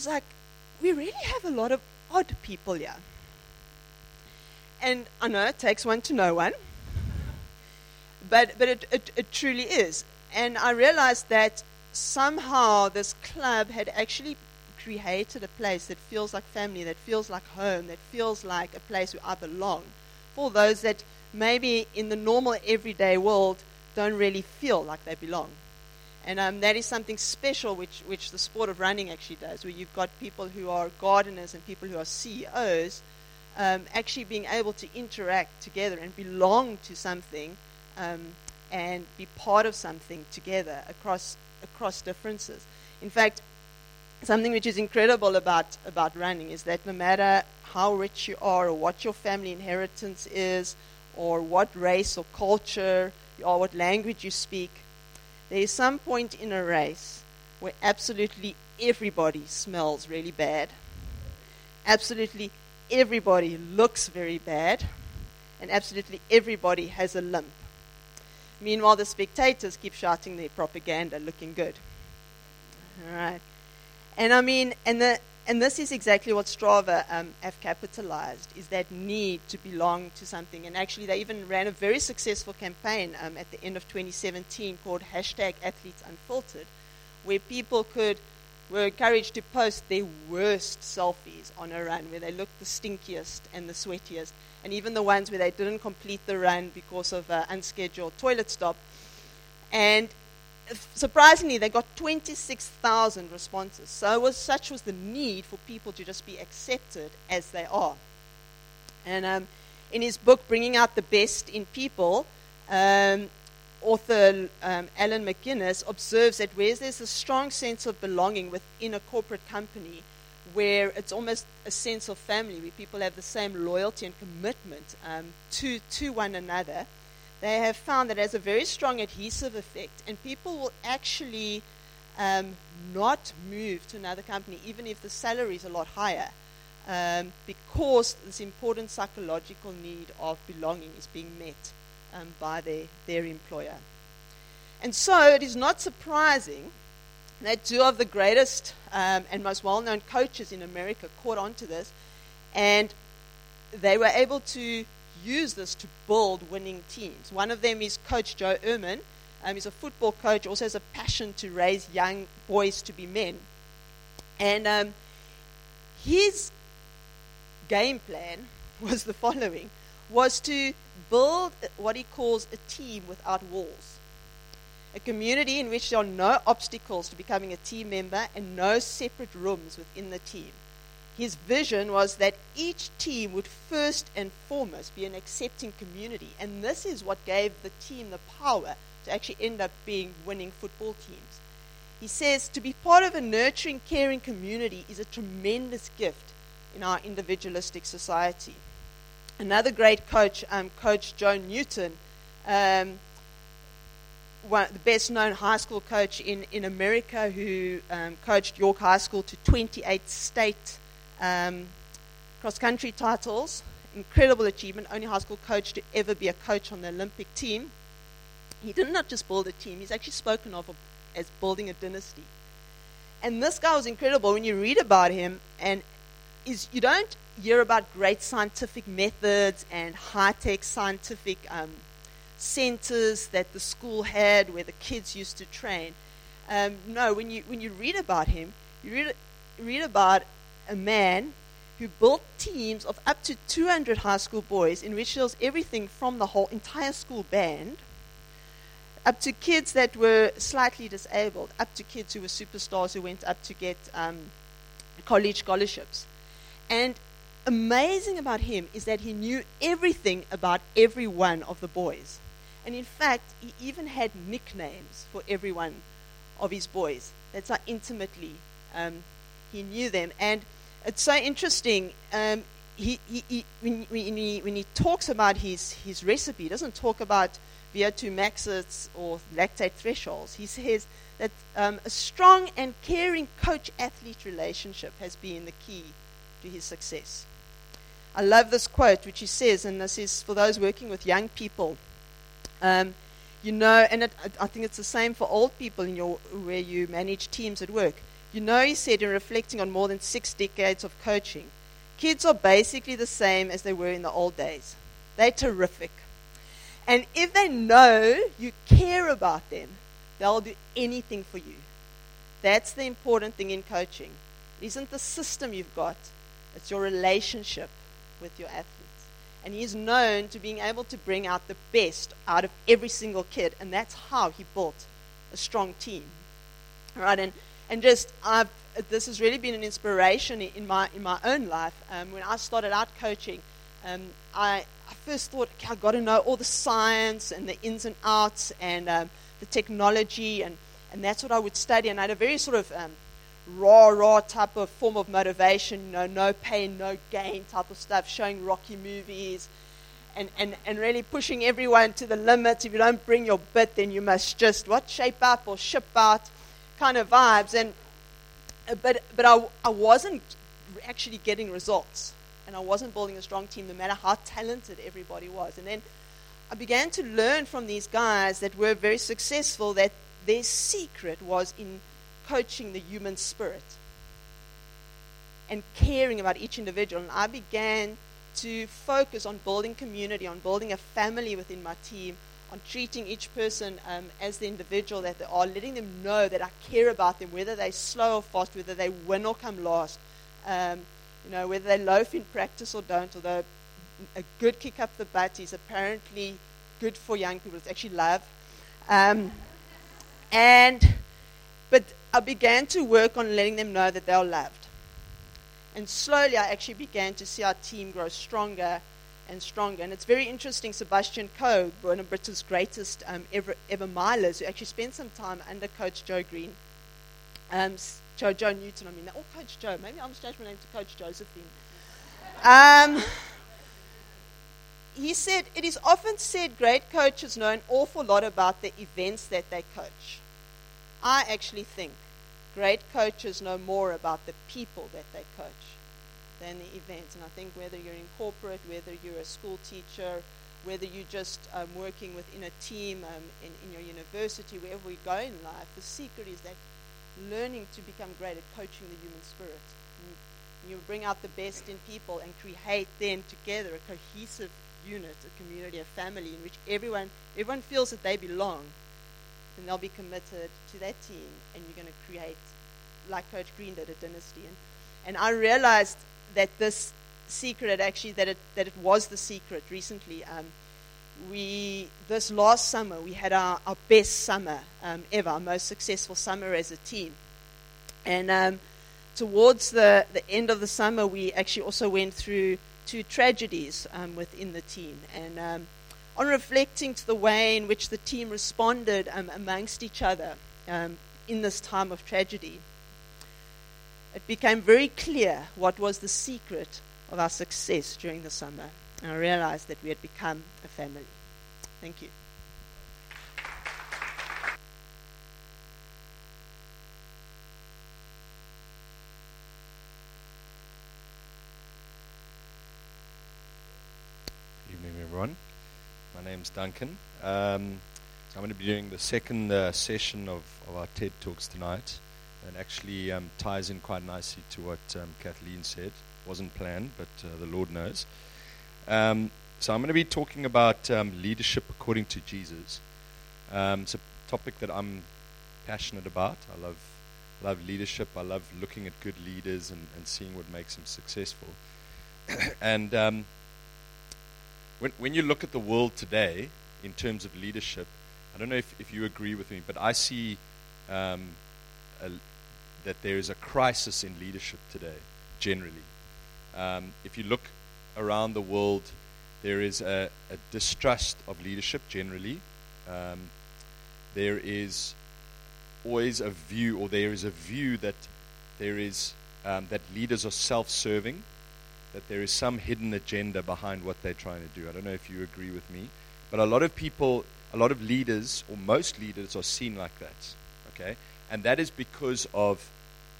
was like, we really have a lot of odd people here. And I know it takes one to know one, but, but it, it, it truly is. And I realized that somehow this club had actually created a place that feels like family, that feels like home, that feels like a place where I belong. For those that maybe in the normal everyday world don't really feel like they belong. And um, that is something special which, which the sport of running actually does, where you've got people who are gardeners and people who are CEOs um, actually being able to interact together and belong to something um, and be part of something together across, across differences. In fact, something which is incredible about, about running is that no matter how rich you are or what your family inheritance is or what race or culture or what language you speak, there is some point in a race where absolutely everybody smells really bad. Absolutely everybody looks very bad. And absolutely everybody has a limp. Meanwhile, the spectators keep shouting their propaganda, looking good. All right. And I mean, and, the, and this is exactly what Strava um, have capitalized, is that need to belong to something. And actually, they even ran a very successful campaign um, at the end of 2017 called hashtag Athletes Unfiltered, where people could were encouraged to post their worst selfies on a run, where they looked the stinkiest and the sweatiest, and even the ones where they didn't complete the run because of an unscheduled toilet stop. And surprisingly, they got 26,000 responses. So was, such was the need for people to just be accepted as they are. And um, in his book, Bringing Out the Best in People, um, author um, Alan McGinnis observes that where there's a strong sense of belonging within a corporate company, where it's almost a sense of family, where people have the same loyalty and commitment um, to, to one another, they have found that it has a very strong adhesive effect, and people will actually um, not move to another company, even if the salary is a lot higher, um, because this important psychological need of belonging is being met um, by their, their employer. And so it is not surprising that two of the greatest um, and most well known coaches in America caught on to this, and they were able to use this to build winning teams. One of them is Coach Joe Ehrmann. Um, he's a football coach, also has a passion to raise young boys to be men. And um, his game plan was the following was to build what he calls a team without walls. A community in which there are no obstacles to becoming a team member and no separate rooms within the team his vision was that each team would first and foremost be an accepting community. And this is what gave the team the power to actually end up being winning football teams. He says to be part of a nurturing, caring community is a tremendous gift in our individualistic society. Another great coach, um, Coach Joe Newton, um, one, the best known high school coach in, in America, who um, coached York High School to 28 state um, cross country titles, incredible achievement, only high school coach to ever be a coach on the Olympic team. He did not just build a team, he's actually spoken of as building a dynasty. And this guy was incredible when you read about him, and is you don't hear about great scientific methods and high tech scientific um, centers that the school had where the kids used to train. Um, no, when you, when you read about him, you read, read about a man who built teams of up to 200 high school boys in which there was everything from the whole entire school band up to kids that were slightly disabled, up to kids who were superstars who went up to get um, college scholarships. And amazing about him is that he knew everything about every one of the boys. And in fact, he even had nicknames for every one of his boys. That's how intimately um, he knew them. And it's so interesting. Um, he, he, he, when, when, he, when he talks about his, his recipe, he doesn't talk about VO2 maxes or lactate thresholds. He says that um, a strong and caring coach athlete relationship has been the key to his success. I love this quote, which he says, and this is for those working with young people. Um, you know, and it, I think it's the same for old people in your, where you manage teams at work You know, he said in reflecting on more than six decades of coaching, kids are basically the same as they were in the old days. They're terrific. And if they know you care about them, they'll do anything for you. That's the important thing in coaching. It isn't the system you've got, it's your relationship with your athletes. And he's known to being able to bring out the best out of every single kid, and that's how he built a strong team. All right, and, and just I've, this has really been an inspiration in my, in my own life. Um, when I started out coaching, um, I, I first thought, okay, I've got to know all the science and the ins and outs and um, the technology, and, and that's what I would study. And I had a very sort of um, raw, raw type of form of motivation, you know, no pain, no gain type of stuff, showing Rocky movies and, and, and really pushing everyone to the limit. If you don't bring your bit, then you must just, what, shape up or ship out kind of vibes. And, uh, but but I, I wasn't actually getting results. And I wasn't building a strong team no matter how talented everybody was. And then I began to learn from these guys that were very successful that their secret was in coaching the human spirit and caring about each individual. And I began to focus on building community, on building a family within my team, on treating each person um, as the individual that they are, letting them know that I care about them, whether they're slow or fast, whether they win or come last, um, you know, whether they loaf in practice or don't, although a good kick up the butt is apparently good for young people. It's actually love. Um, and, but I began to work on letting them know that they're loved. And slowly I actually began to see our team grow stronger and stronger. And it's very interesting, Sebastian Coe, one of Britain's greatest um, ever, ever milers, who actually spent some time under Coach Joe Green. Um, Joe, Joe Newton, I mean, or Coach Joe. Maybe I must change my name to Coach Josephine. Um, he said, It is often said great coaches know an awful lot about the events that they coach. I actually think great coaches know more about the people that they coach than the events. And I think whether you're in corporate, whether you're a school teacher, whether you're just um, working within a team um, in, in your university, wherever we go in life, the secret is that learning to become great at coaching the human spirit. You, you bring out the best in people and create then together a cohesive unit, a community, a family in which everyone, everyone feels that they belong then they'll be committed to that team, and you're going to create, like Coach Green did, a dynasty. And, and I realized that this secret, actually, that it, that it was the secret recently. Um, we this last summer we had our, our best summer um, ever, our most successful summer as a team, and um, towards the, the end of the summer we actually also went through two tragedies um, within the team, and um, on reflecting to the way in which the team responded um, amongst each other in this time of tragedy, it became very clear what was the secret of our success during the summer. And I realized that we had become a family. Thank you. Evening, everyone. My name's Duncan. Um, so I'm going to be doing the second uh, session of, of our TED Talks tonight. And actually um, ties in quite nicely to what um, Kathleen said. Wasn't planned, but uh, the Lord knows. Um, so I'm going to be talking about um, leadership according to Jesus. Um, it's a topic that I'm passionate about. I love, love leadership. I love looking at good leaders and, and seeing what makes them successful. and when, when you look at the world today in terms of leadership, I don't know if, if you agree with me, but I see um, a, that there is a crisis in leadership today, generally. Um, if you look around the world, there is a, a distrust of leadership generally. Um, there is always a view, or there is a view that there is um, that leaders are self-serving that there is some hidden agenda behind what they're trying to do. I don't know if you agree with me, but a lot of people, a lot of leaders, or most leaders, are seen like that. Okay, and that is because of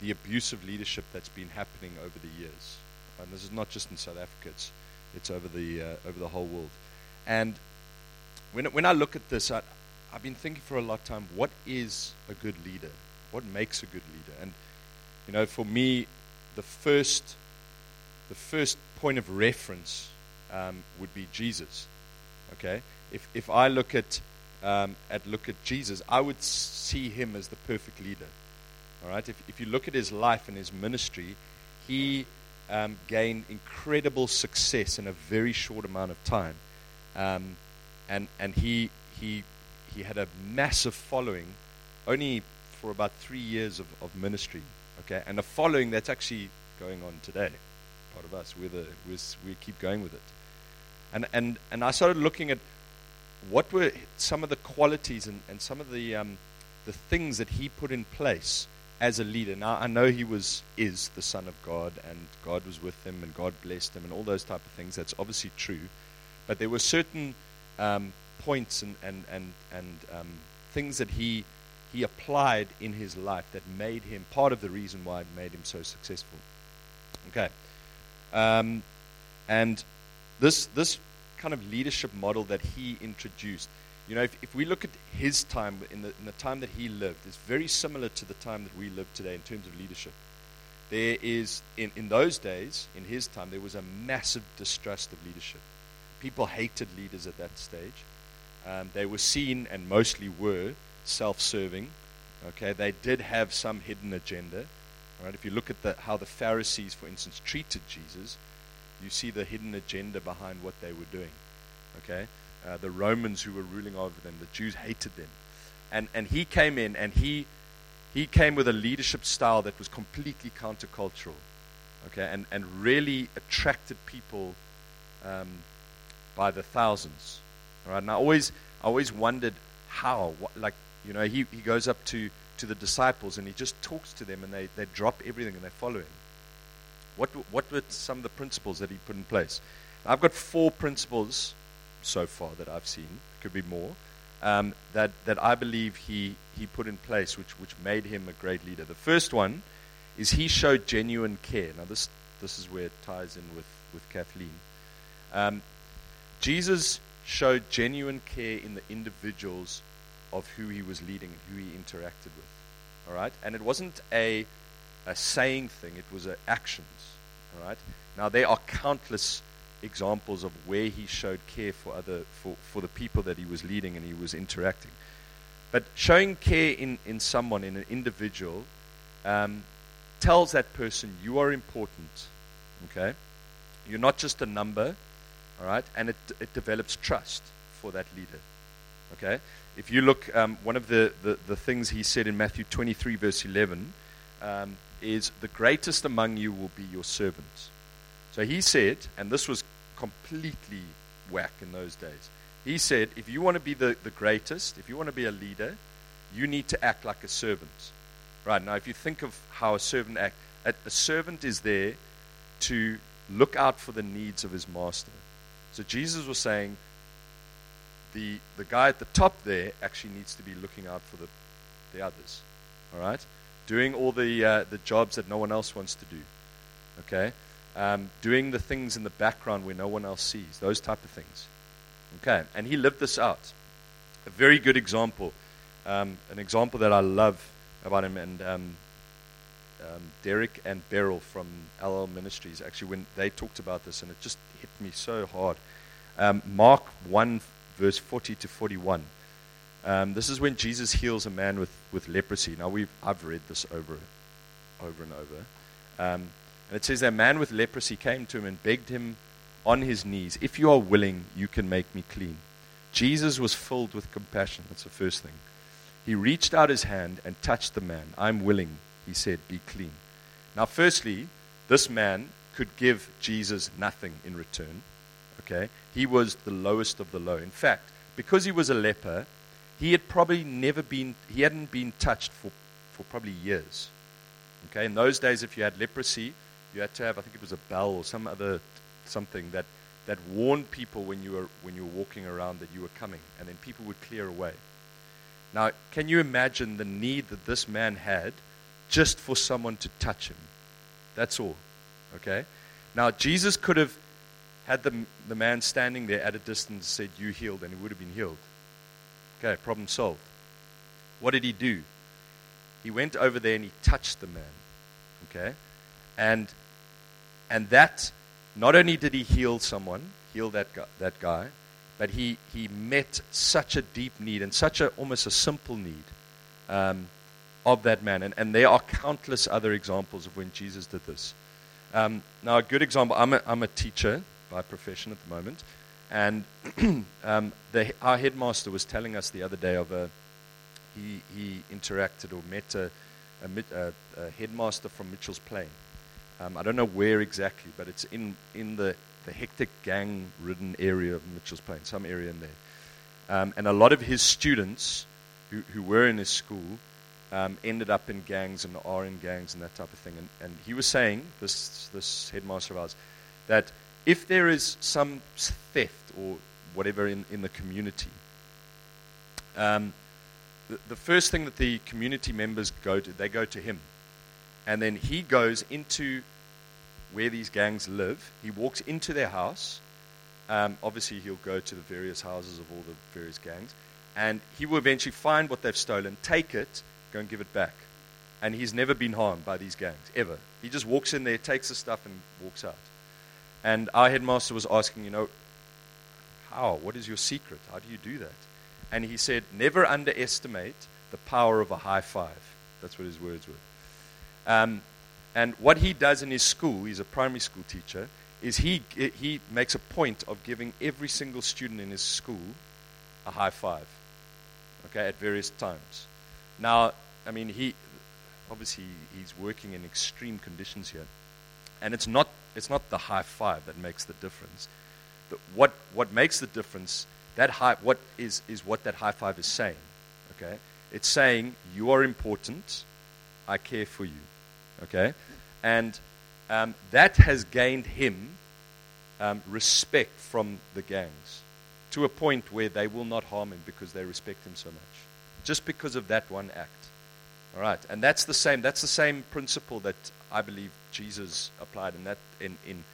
the abuse of leadership that's been happening over the years. And this is not just in South Africa; it's, it's over the uh, over the whole world. And when when I look at this, I, I've been thinking for a long time: what is a good leader? What makes a good leader? And You know, for me, the first, the first point of reference um, would be Jesus. Okay, if if I look at um, at look at Jesus, I would see him as the perfect leader. All right, if if you look at his life and his ministry, he um, gained incredible success in a very short amount of time, um, and and he he he had a massive following, only for about three years of, of ministry. Okay, and a following that's actually going on today. Part of us, we're the, we're, we keep going with it. And, and, and I started looking at what were some of the qualities and, and some of the, um, the things that he put in place as a leader. Now, I know he was, is the Son of God, and God was with him, and God blessed him, and all those type of things. That's obviously true. But there were certain um, points and, and, and, and um, things that he, he applied in his life that made him part of the reason why it made him so successful. Okay. Um, and this, this kind of leadership model that he introduced, you know, if, if we look at his time, in the, in the time that he lived, it's very similar to the time that we live today in terms of leadership. There is, in, in those days, in his time, there was a massive distrust of leadership. People hated leaders at that stage. Um, they were seen, and mostly were, self serving. Okay, they did have some hidden agenda. Right? If you look at the, how the Pharisees, for instance, treated Jesus, you see the hidden agenda behind what they were doing. Okay? Uh, the Romans who were ruling over them, the Jews hated them. And, and he came in and he, he came with a leadership style that was completely countercultural. Okay? And, and really attracted people um, by the thousands. All right? And I always, I always wondered how. What, like, you know, he, he goes up to to the disciples and he just talks to them and they, they drop everything and they follow him. What, what were some of the principles that he put in place? I've got four principles so far that I've seen, could be more, um, that, that I believe he, he put in place, which, which made him a great leader. The first one is he showed genuine care. Now, this, this is where it ties in with, with Kathleen. Um, Jesus showed genuine care in the individuals of who he was leading, who he interacted with. All right? And it wasn't a, a saying thing, it was actions. All right? Now, there are countless examples of where he showed care for, other, for, for the people that he was leading and he was interacting. But showing care in, in someone, in an individual, um, tells that person you are important. Okay? You're not just a number, all right? And it, it develops trust for that leader. Okay? If you look, um, one of the, the, the, things he said in Matthew 23, verse 11, um, is the greatest among you will be your servants. So he said, and this was completely whack in those days. He said, if you want to be the, the greatest, if you want to be a leader, you need to act like a servant. Right, now if you think of how a servant acts, a, servant is there to look out for the needs of his master. So Jesus was saying, the, the guy at the top there actually needs to be looking out for the, the others. All right? Doing all the, uh, the jobs that no one else wants to do. Okay? Um, doing the things in the background where no one else sees. Those type of things. Okay? And he lived this out. A very good example. Um, an example that I love about him and um, um, Derek and Beryl from LL Ministries, actually, when they talked about this, and it just hit me so hard. Um, Mark 1 verse 40 to 41. Um, this is when Jesus heals a man with, with leprosy. Now, we've, I've read this over, over and over. Um, and it says that a man with leprosy came to him and begged him on his knees, If you are willing, you can make me clean. Jesus was filled with compassion. That's the first thing. He reached out his hand and touched the man. I'm willing, he said, be clean. Now, firstly, this man could give Jesus nothing in return. Okay? He was the lowest of the low. In fact, because he was a leper, he had probably never been, he hadn't been touched for, for probably years. Okay? In those days, if you had leprosy, you had to have, I think it was a bell or some other something that, that warned people when you, were, when you were walking around that you were coming, and then people would clear away. Now, can you imagine the need that this man had just for someone to touch him? That's all. Okay? Now, Jesus could have had the, the man standing there at a distance said, You healed, and he would have been healed. Okay, problem solved. What did he do? He went over there and he touched the man. Okay? And, and that, not only did he heal someone, heal that guy, that guy but he, he met such a deep need and such a almost a simple need um, of that man. And, and there are countless other examples of when Jesus did this. Um, now, a good example I'm a, I'm a teacher by profession at the moment. And um, the, our headmaster was telling us the other day of a, he, he interacted or met a, a, a headmaster from Mitchell's Plain. Um, I don't know where exactly, but it's in, in the, the hectic gang ridden area of Mitchell's Plain, some area in there. Um, and a lot of his students who, who were in his school um, ended up in gangs and are in gangs and that type of thing. And, and he was saying, this, this headmaster of ours, that if there is some theft or whatever in, in the community, um, the, the first thing that the community members go to, they go to him. And then he goes into where these gangs live. He walks into their house. Um, obviously, he'll go to the various houses of all the various gangs. And he will eventually find what they've stolen, take it, go and give it back. And he's never been harmed by these gangs, ever. He just walks in there, takes the stuff, and walks out. And our headmaster was asking, you know, how? What is your secret? How do you do that? And he said, never underestimate the power of a high five. That's what his words were. Um, and what he does in his school, he's a primary school teacher, is he, he makes a point of giving every single student in his school a high five, okay, at various times. Now, I mean, he obviously he's working in extreme conditions here, and it's not it's not the high five that makes the difference. The, what what makes the difference that high what is is what that high five is saying. Okay, it's saying you are important. I care for you. Okay, and um, that has gained him um, respect from the gangs to a point where they will not harm him because they respect him so much, just because of that one act. All right, and that's the same. That's the same principle that I believe Jesus applied in that in in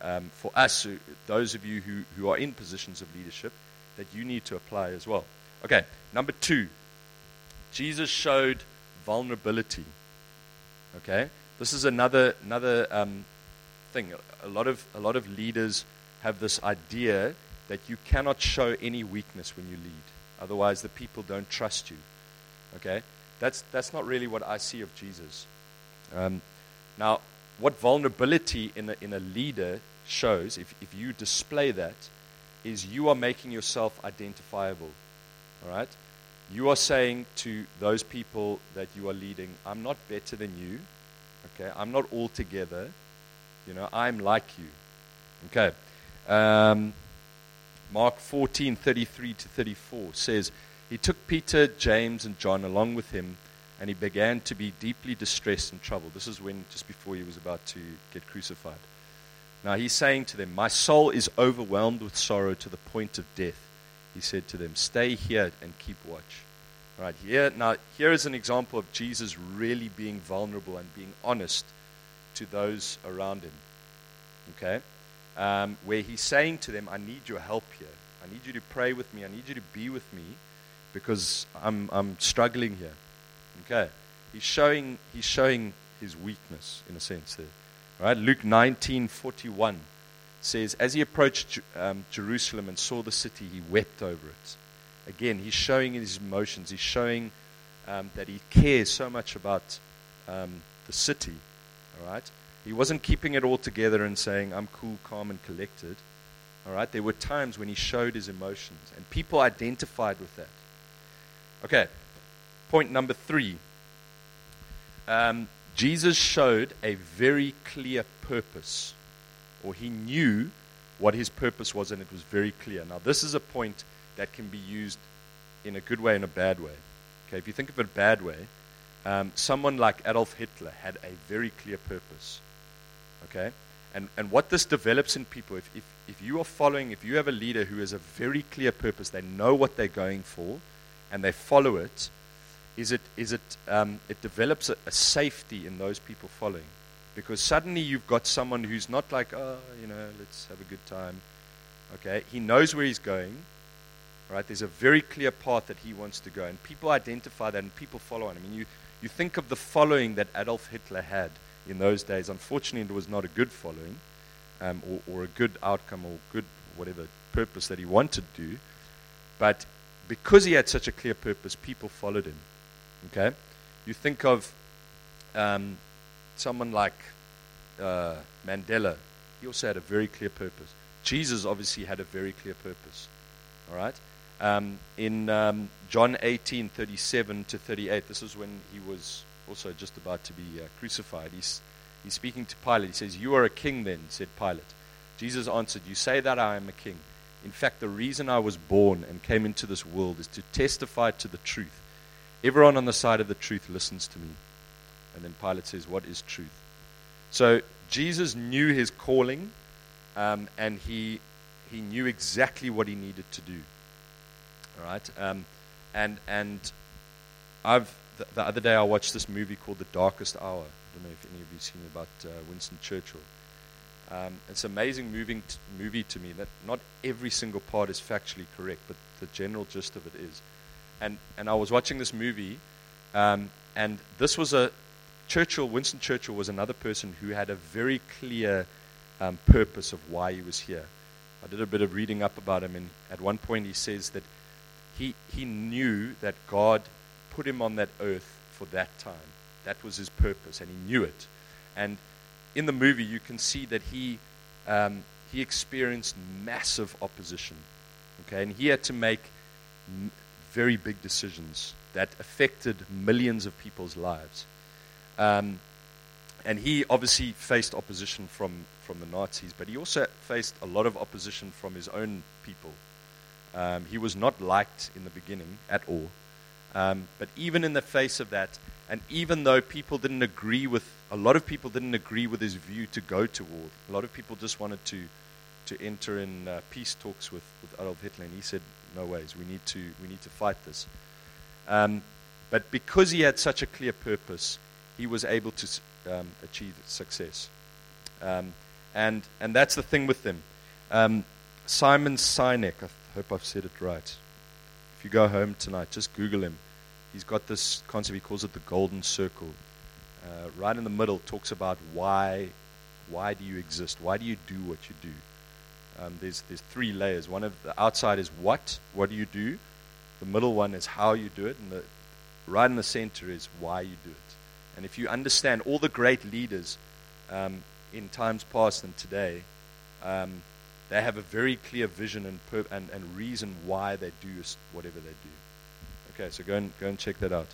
um, for us, those of you who, who are in positions of leadership, that you need to apply as well. Okay, number two, Jesus showed vulnerability. Okay, this is another another um, thing. A lot of a lot of leaders have this idea that you cannot show any weakness when you lead. Otherwise, the people don't trust you. Okay? That's, that's not really what I see of Jesus. Um, now, what vulnerability in a, in a leader shows, if, if you display that, is you are making yourself identifiable. All right? You are saying to those people that you are leading, I'm not better than you. Okay? I'm not altogether. You know, I'm like you. Okay. Um, Mark 14, 33 to 34 says, He took Peter, James, and John along with him, and he began to be deeply distressed and troubled. This is when, just before he was about to get crucified. Now he's saying to them, My soul is overwhelmed with sorrow to the point of death. He said to them, Stay here and keep watch. All right, here, now, here is an example of Jesus really being vulnerable and being honest to those around him. Okay? um, where he's saying to them, I need your help here. I need you to pray with me. I need you to be with me because I'm, I'm struggling here. Okay. He's showing, he's showing his weakness in a sense there. All right. Luke 19:41 says, as he approached um, Jerusalem and saw the city, he wept over it. Again, he's showing his emotions. He's showing um, that he cares so much about um, the city. All right. He wasn't keeping it all together and saying, I'm cool, calm, and collected. All right? There were times when he showed his emotions, and people identified with that. Okay, point number three. Um, Jesus showed a very clear purpose, or he knew what his purpose was, and it was very clear. Now, this is a point that can be used in a good way and a bad way. Okay, if you think of it a bad way, um, someone like Adolf Hitler had a very clear purpose. Okay? And, and what this develops in people, if, if, if you are following, if you have a leader who has a very clear purpose, they know what they're going for, and they follow it, is it, is it, um, it develops a, a safety in those people following. Because suddenly you've got someone who's not like, oh, you know, let's have a good time. Okay? He knows where he's going. Right? There's a very clear path that he wants to go. And people identify that and people follow on. I mean, you, you think of the following that Adolf Hitler had in those days. Unfortunately, it was not a good following um, or, or a good outcome or good whatever purpose that he wanted to do. But because he had such a clear purpose, people followed him. Okay? You think of um, someone like uh, Mandela, he also had a very clear purpose. Jesus obviously had a very clear purpose. All right? Um, in um, John 18, 37 to 38, this is when he was also just about to be uh, crucified. He's, he's speaking to Pilate. He says, You are a king then, said Pilate. Jesus answered, You say that I am a king. In fact, the reason I was born and came into this world is to testify to the truth. Everyone on the side of the truth listens to me. And then Pilate says, What is truth? So Jesus knew his calling, um, and he, he knew exactly what he needed to do. All right? Um, and, and I've, the, the, other day I watched this movie called The Darkest Hour. I don't know if any of you have seen it about uh, Winston Churchill. Um, it's an amazing moving t- movie to me that not every single part is factually correct, but the general gist of it is. And, and I was watching this movie, um, and this was a Churchill, Winston Churchill was another person who had a very clear um, purpose of why he was here. I did a bit of reading up about him, and at one point he says that he, he knew that God put him on that earth for that time. That was his purpose, and he knew it. And in the movie, you can see that he, um, he experienced massive opposition. Okay, and he had to make very big decisions that affected millions of people's lives. Um, and he obviously faced opposition from, from the Nazis, but he also faced a lot of opposition from his own people. Um, he was not liked in the beginning at all. Um, but even in the face of that, and even though people didn't agree with, a lot of people didn't agree with his view to go to war, a lot of people just wanted to, to enter in uh, peace talks with, with Adolf Hitler, and he said, no ways, we need to, we need to fight this. Um, but because he had such a clear purpose, he was able to um, achieve success. Um, and, and that's the thing with them. Um, Simon Sinek, I hope I've said it right. If you go home tonight, just Google him. He's got this concept, he calls it the golden circle. Uh, right in the middle, talks about why, why do you exist? Why do you do what you do? Um, there's, there's three layers. One of the outside is what, what do you do? The middle one is how you do it, and the, right in the center is why you do it. And if you understand all the great leaders um, in times past and today, um, they have a very clear vision and, per- and, and reason why they do whatever they do. Okay, so go and, go and check that out.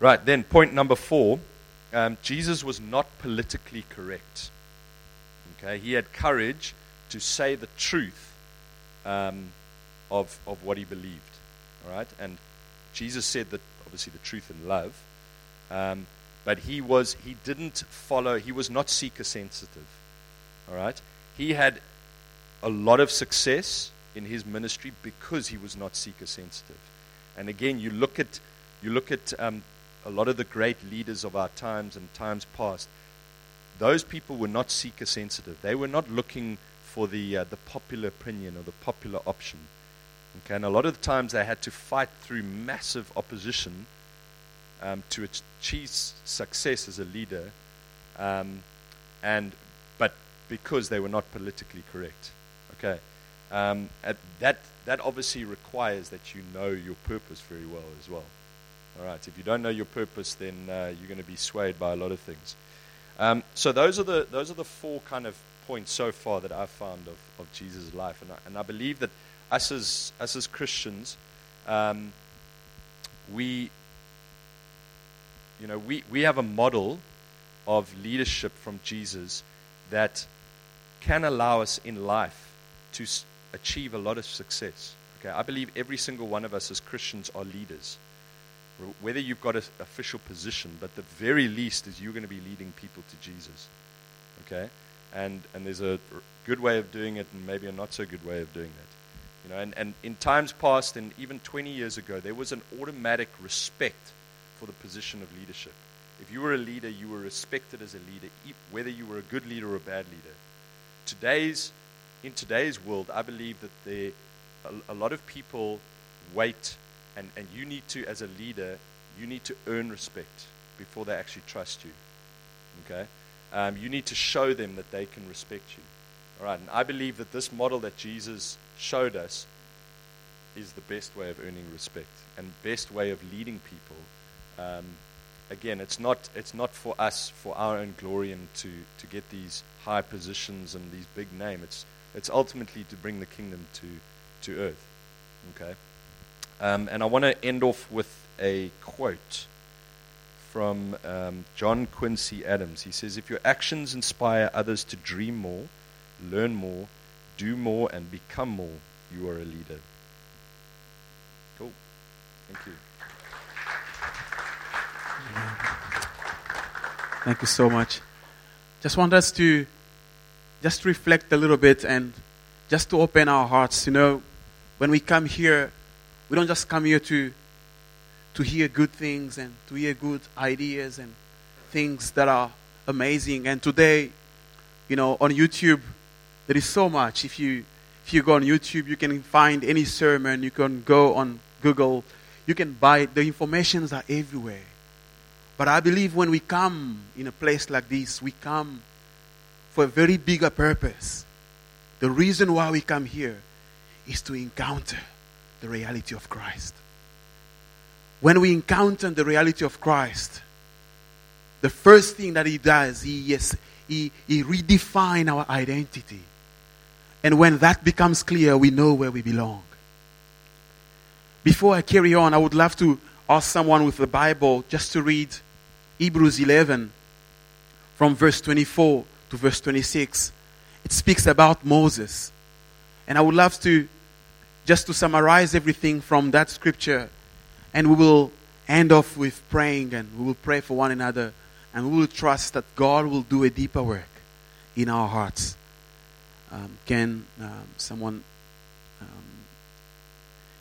Right, then, point number four um, Jesus was not politically correct. Okay, he had courage to say the truth um, of, of what he believed. All right, and Jesus said that obviously the truth in love, um, but he was he didn't follow. He was not seeker sensitive. All right, he had a lot of success in his ministry because he was not seeker sensitive. And again, you look at, you look at um, a lot of the great leaders of our times and times past, those people were not seeker sensitive. They were not looking for the, uh, the popular opinion or the popular option. Okay, and a lot of the times they had to fight through massive opposition um, to achieve success as a leader, um, and, but because they were not politically correct. Okay. Um, that, that obviously requires that you know your purpose very well as well. All right. If you don't know your purpose, then uh, you're going to be swayed by a lot of things. Um, so those are the those are the four kind of points so far that I've found of, of Jesus' life, and I, and I believe that us as us as Christians, um, we you know we, we have a model of leadership from Jesus that can allow us in life to s- achieve a lot of success. Okay, I believe every single one of us as Christians are leaders. Whether you've got an official position, but the very least is you're going to be leading people to Jesus. Okay, and and there's a good way of doing it, and maybe a not so good way of doing that. You know, and, and in times past, and even 20 years ago, there was an automatic respect for the position of leadership. If you were a leader, you were respected as a leader, whether you were a good leader or a bad leader. Today's in today's world, I believe that there a, a lot of people wait, and, and you need to, as a leader, you need to earn respect before they actually trust you. Okay? Um, you need to show them that they can respect you. All right, and I believe that this model that Jesus showed us is the best way of earning respect and best way of leading people. Um, again, it's not, it's not for us, for our own glory and to, to get these high positions and these big names. It's, it's ultimately to bring the kingdom to, to earth. Okay? Um, and I want to end off with a quote from um, John Quincy Adams. He says, If your actions inspire others to dream more, learn more, do more, and become more, you are a leader. Cool. Thank you. Thank you so much. Just want us to just reflect a little bit and just to open our hearts. You know, when we come here, we don't just come here to to hear good things and to hear good ideas and things that are amazing. And today, you know, on YouTube, there is so much. If you if you go on YouTube, you can find any sermon. You can go on Google. You can buy the informations are everywhere. But I believe when we come in a place like this, we come for a very bigger purpose. The reason why we come here is to encounter the reality of Christ. When we encounter the reality of Christ, the first thing that He does, He, yes, he, he redefines our identity. And when that becomes clear, we know where we belong. Before I carry on, I would love to ask someone with the Bible just to read Hebrews 11 from verse 24 to verse 26. It speaks about Moses. And I would love to just to summarize everything from that scripture. And we will end off with praying and we will pray for one another. And we will trust that God will do a deeper work in our hearts. Um, can um, someone, um,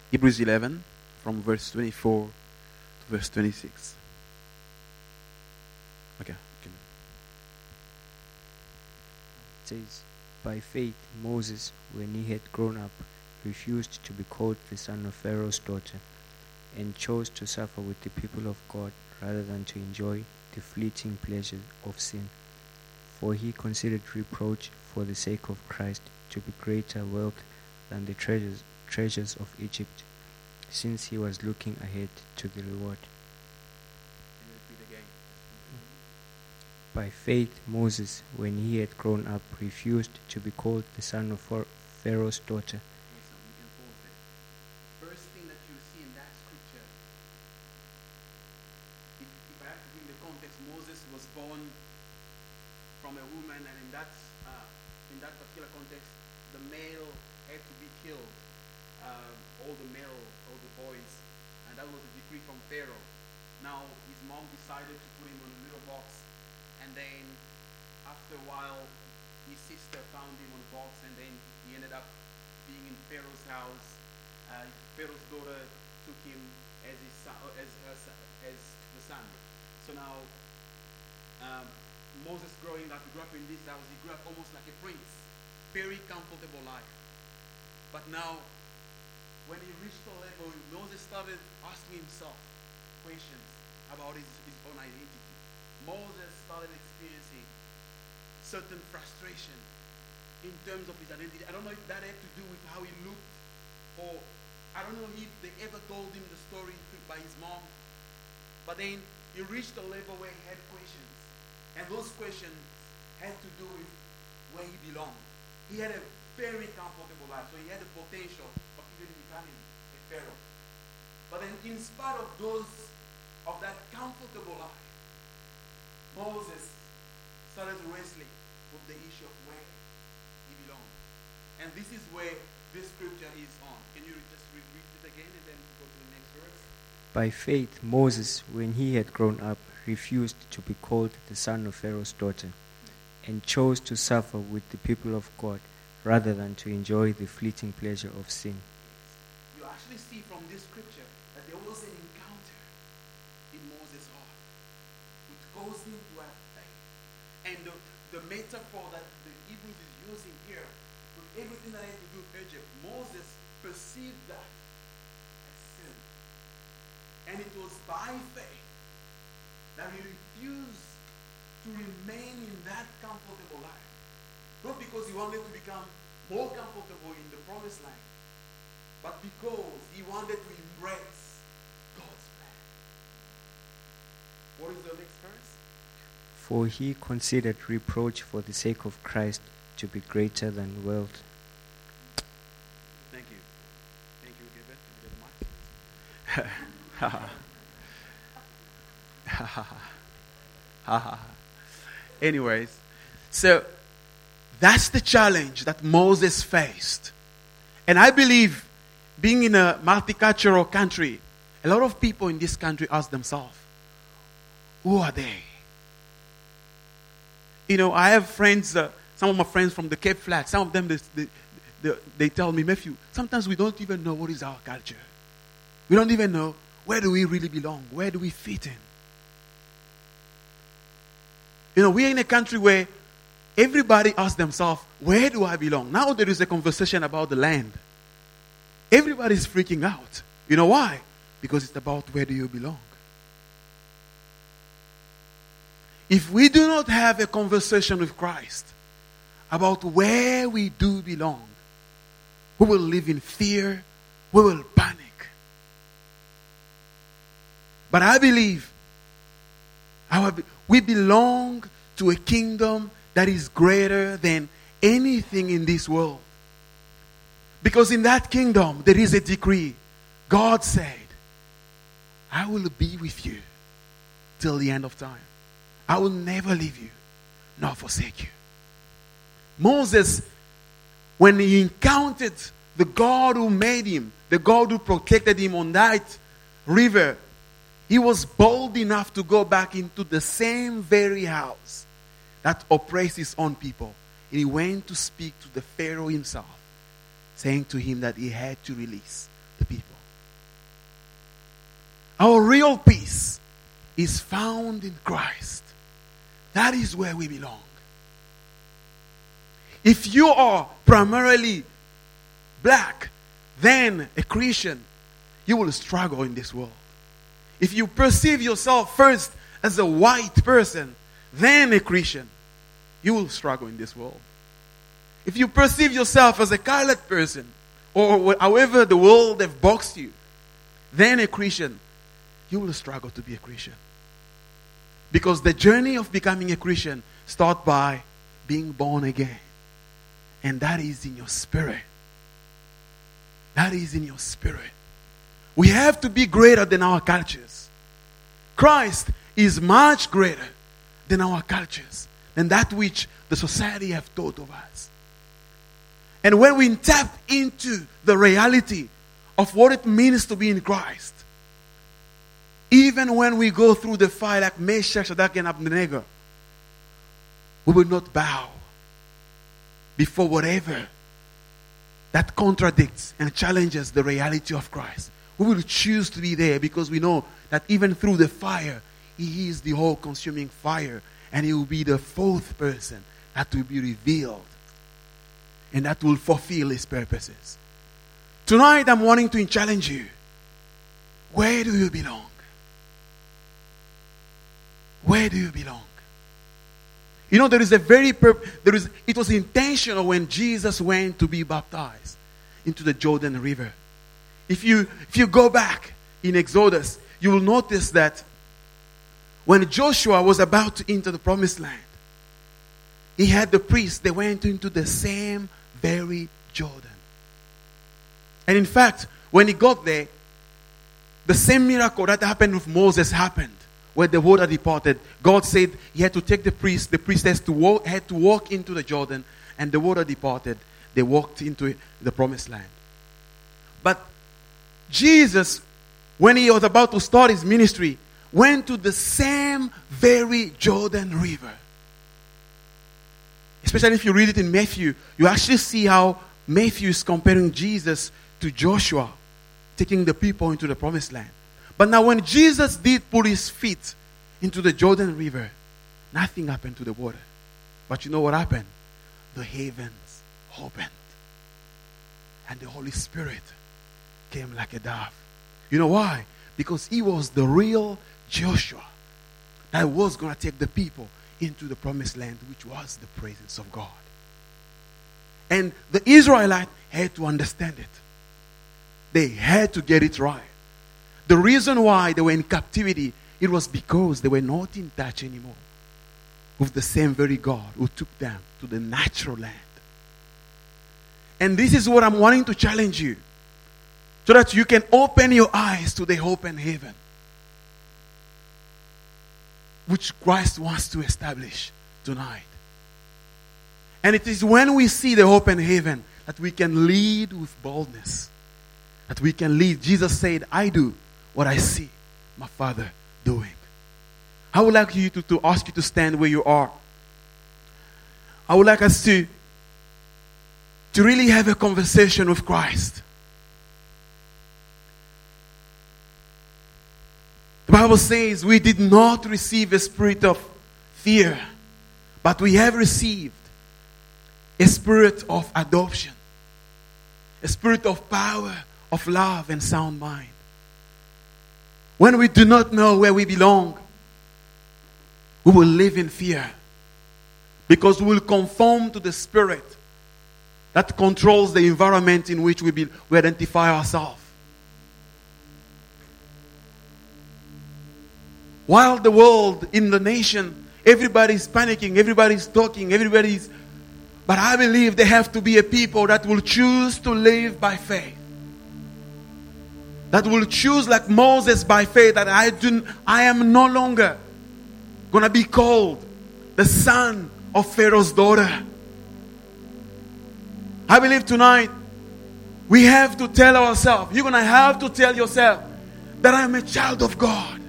Hebrews 11 from verse 24 to verse 26. Okay. Says, By faith, Moses, when he had grown up, refused to be called the son of Pharaoh's daughter, and chose to suffer with the people of God rather than to enjoy the fleeting pleasures of sin. For he considered reproach for the sake of Christ to be greater wealth than the treasures, treasures of Egypt, since he was looking ahead to the reward. By faith, Moses, when he had grown up, refused to be called the son of Pharaoh's daughter. First thing that you see in that scripture, if, if I have to give the context, Moses was born from a woman, and in that uh, in that particular context, the male had to be killed. Um, all the male, all the boys, and that was a decree from Pharaoh. Now his mom decided to put him on a little box and then after a while his sister found him on a box and then he ended up being in Pharaoh's house. Uh, Pharaoh's daughter took him as his son, as her son, as the son. So now um, Moses growing up, he grew up in this house. He grew up almost like a prince, very comfortable life. But now, when he reached a level, Moses started asking himself questions about his, his own identity. Moses started experiencing certain frustration in terms of his identity. I don't know if that had to do with how he looked, or I don't know if they ever told him the story by his mom. But then he reached a level where he had questions. And those questions had to do with where he belonged. He had a very comfortable life, so he had the potential of even becoming a pharaoh. But then in spite of those of that comfortable life, Moses started wrestling with the issue of where he belonged. And this is where this scripture is on. Can you just read, it again and then go to the next verse? By faith, Moses, when he had grown up, refused to be called the son of Pharaoh's daughter, and chose to suffer with the people of God rather than to enjoy the fleeting pleasure of sin. You actually see from this scripture that there was an encounter Moses' heart, which caused him to have faith. And the, the metaphor that the Hebrews is using here, with everything that had to do with Egypt, Moses perceived that as sin. And it was by faith that he refused to remain in that comfortable life. Not because he wanted to become more comfortable in the promised land, but because he wanted to embrace God's plan. What is the next verse? For he considered reproach for the sake of Christ to be greater than wealth. Thank you. Thank you, Gilbert. Can get the mic? Anyways, so that's the challenge that Moses faced. And I believe, being in a multicultural country, a lot of people in this country ask themselves, who are they? You know, I have friends, uh, some of my friends from the Cape Flats, some of them, they, they, they, they tell me, Matthew, sometimes we don't even know what is our culture. We don't even know where do we really belong? Where do we fit in? You know, we're in a country where everybody asks themselves, where do I belong? Now there is a conversation about the land. Everybody's freaking out. You know why? Because it's about where do you belong. If we do not have a conversation with Christ about where we do belong, we will live in fear, we will panic. But I believe our, we belong to a kingdom that is greater than anything in this world. Because in that kingdom, there is a decree. God said, I will be with you till the end of time. I will never leave you nor forsake you. Moses, when he encountered the God who made him, the God who protected him on that river, he was bold enough to go back into the same very house that oppressed his own people. And he went to speak to the Pharaoh himself, saying to him that he had to release the people. Our real peace is found in Christ. That is where we belong. If you are primarily black, then a Christian, you will struggle in this world. If you perceive yourself first as a white person, then a Christian, you will struggle in this world. If you perceive yourself as a colored person, or however the world have boxed you, then a Christian, you will struggle to be a Christian. Because the journey of becoming a Christian starts by being born again. And that is in your spirit. That is in your spirit. We have to be greater than our cultures. Christ is much greater than our cultures, than that which the society have taught of us. And when we tap into the reality of what it means to be in Christ, even when we go through the fire like Meshach, Shadrach, and Abednego, we will not bow before whatever that contradicts and challenges the reality of Christ. We will choose to be there because we know that even through the fire, He is the all consuming fire, and He will be the fourth person that will be revealed and that will fulfill His purposes. Tonight, I'm wanting to challenge you. Where do you belong? Where do you belong? You know, there is a very, purp- there is, it was intentional when Jesus went to be baptized into the Jordan River. If you, if you go back in Exodus, you will notice that when Joshua was about to enter the promised land, he had the priests, they went into the same very Jordan. And in fact, when he got there, the same miracle that happened with Moses happened where the water departed. God said he had to take the priest, the priestess to walk, had to walk into the Jordan, and the water departed. They walked into the promised land. But Jesus, when he was about to start his ministry, went to the same very Jordan River. Especially if you read it in Matthew, you actually see how Matthew is comparing Jesus to Joshua, taking the people into the promised land. But now, when Jesus did put his feet into the Jordan River, nothing happened to the water. But you know what happened? The heavens opened. And the Holy Spirit came like a dove. You know why? Because he was the real Joshua that was going to take the people into the promised land, which was the presence of God. And the Israelite had to understand it. They had to get it right. The reason why they were in captivity, it was because they were not in touch anymore with the same very God who took them to the natural land. And this is what I'm wanting to challenge you so that you can open your eyes to the hope heaven which Christ wants to establish tonight. And it is when we see the hope heaven that we can lead with boldness. That we can lead. Jesus said, I do what I see my Father doing. I would like you to, to ask you to stand where you are. I would like us to, to really have a conversation with Christ. The Bible says we did not receive a spirit of fear, but we have received a spirit of adoption, a spirit of power, of love, and sound mind. When we do not know where we belong, we will live in fear because we will conform to the spirit that controls the environment in which we, be, we identify ourselves. While the world, in the nation, everybody's panicking, everybody's talking, everybody's. But I believe there have to be a people that will choose to live by faith. That will choose like Moses by faith that I do I am no longer gonna be called the son of Pharaoh's daughter. I believe tonight we have to tell ourselves, you're gonna have to tell yourself that I am a child of God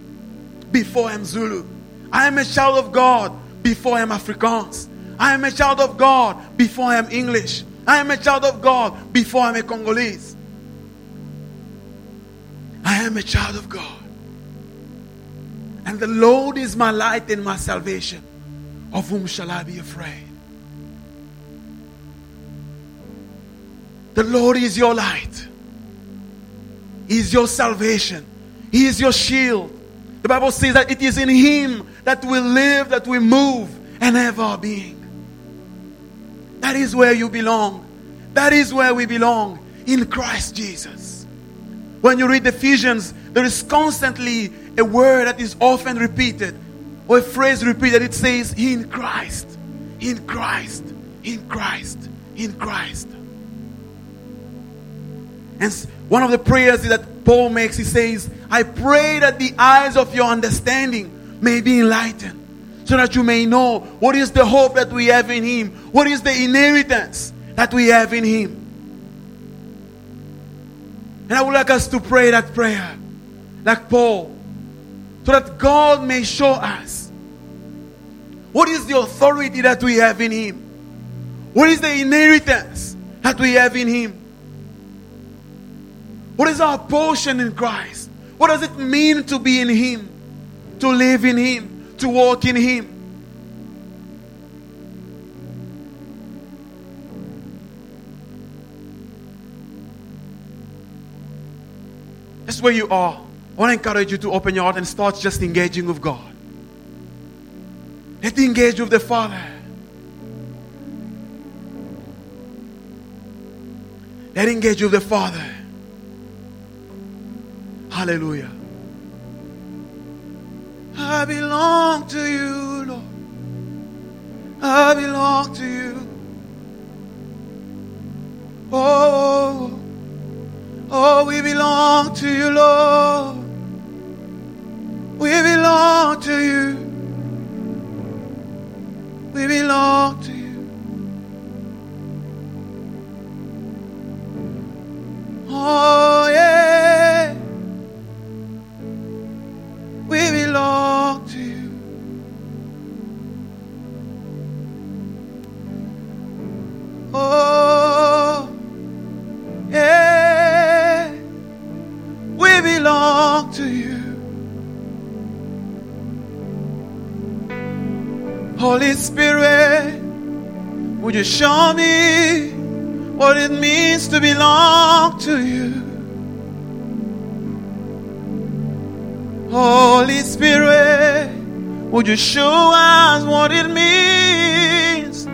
before I'm Zulu. I am a child of God before I'm Afrikaans. I am a child of God before I am English. I am a child of God before I'm a Congolese. I am a child of God. And the Lord is my light and my salvation. Of whom shall I be afraid? The Lord is your light. He is your salvation. He is your shield. The Bible says that it is in Him that we live, that we move, and have our being. That is where you belong. That is where we belong in Christ Jesus. When you read Ephesians, there is constantly a word that is often repeated, or a phrase repeated. It says, In Christ, in Christ, in Christ, in Christ. And one of the prayers that Paul makes, he says, I pray that the eyes of your understanding may be enlightened, so that you may know what is the hope that we have in Him, what is the inheritance that we have in Him. And I would like us to pray that prayer, like Paul, so that God may show us what is the authority that we have in Him, what is the inheritance that we have in Him. What is our portion in Christ? What does it mean to be in Him? To live in Him? To walk in Him? That's where you are. I want to encourage you to open your heart and start just engaging with God. Let's engage with the Father. Let's engage with the Father. Hallelujah. I belong to you, Lord. I belong to you. Oh, oh, we belong to you, Lord. We belong to you. We belong to you. Oh, show me what it means to belong to you? Holy Spirit, Would you show us what it means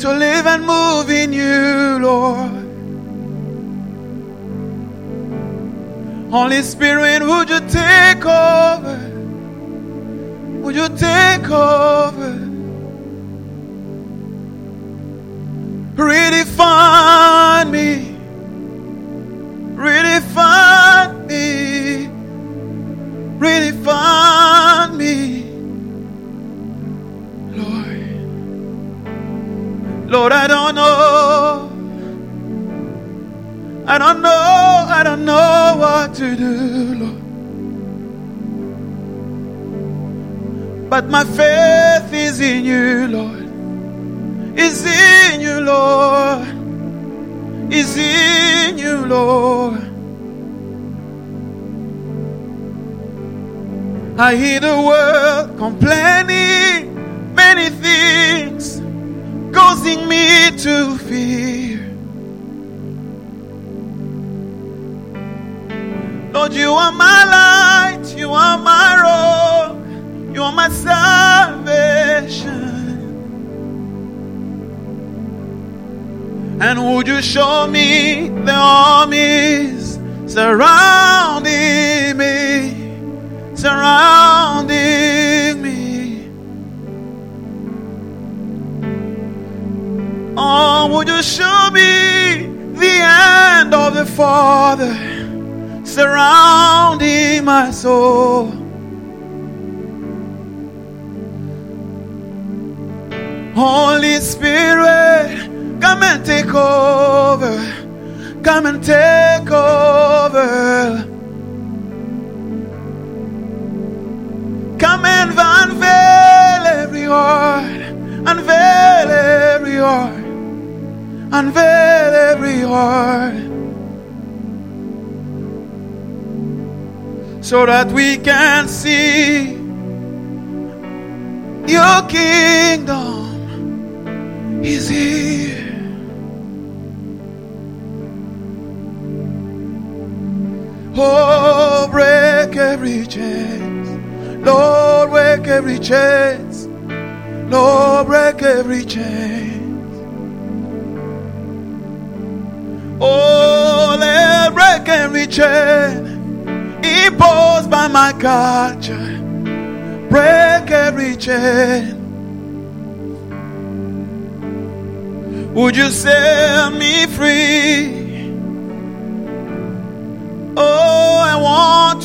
to live and move in you, Lord? Holy Spirit, would you take over? Would you take over? Redefine me. Redefine me. Redefine me. Lord. Lord, I don't know. I don't know. I don't know what to do, Lord. But my faith is in you, Lord. Is in you, Lord. Is in you, Lord. I hear the world complaining many things, causing me to fear. Lord, you are my light, you are my road, you are my salvation. And would you show me the armies surrounding me, surrounding me? Oh, would you show me the hand of the Father surrounding my soul? Holy Spirit, come and take over. Come and take over. Come and unveil every heart. Unveil every heart. Unveil every heart. So that we can see your kingdom is here. Oh, break every chain. Oh, Lord, break every chain. Lord, break every chain. Oh, let break every chain imposed by my culture. Break every chain. Would you set me free? Oh, I want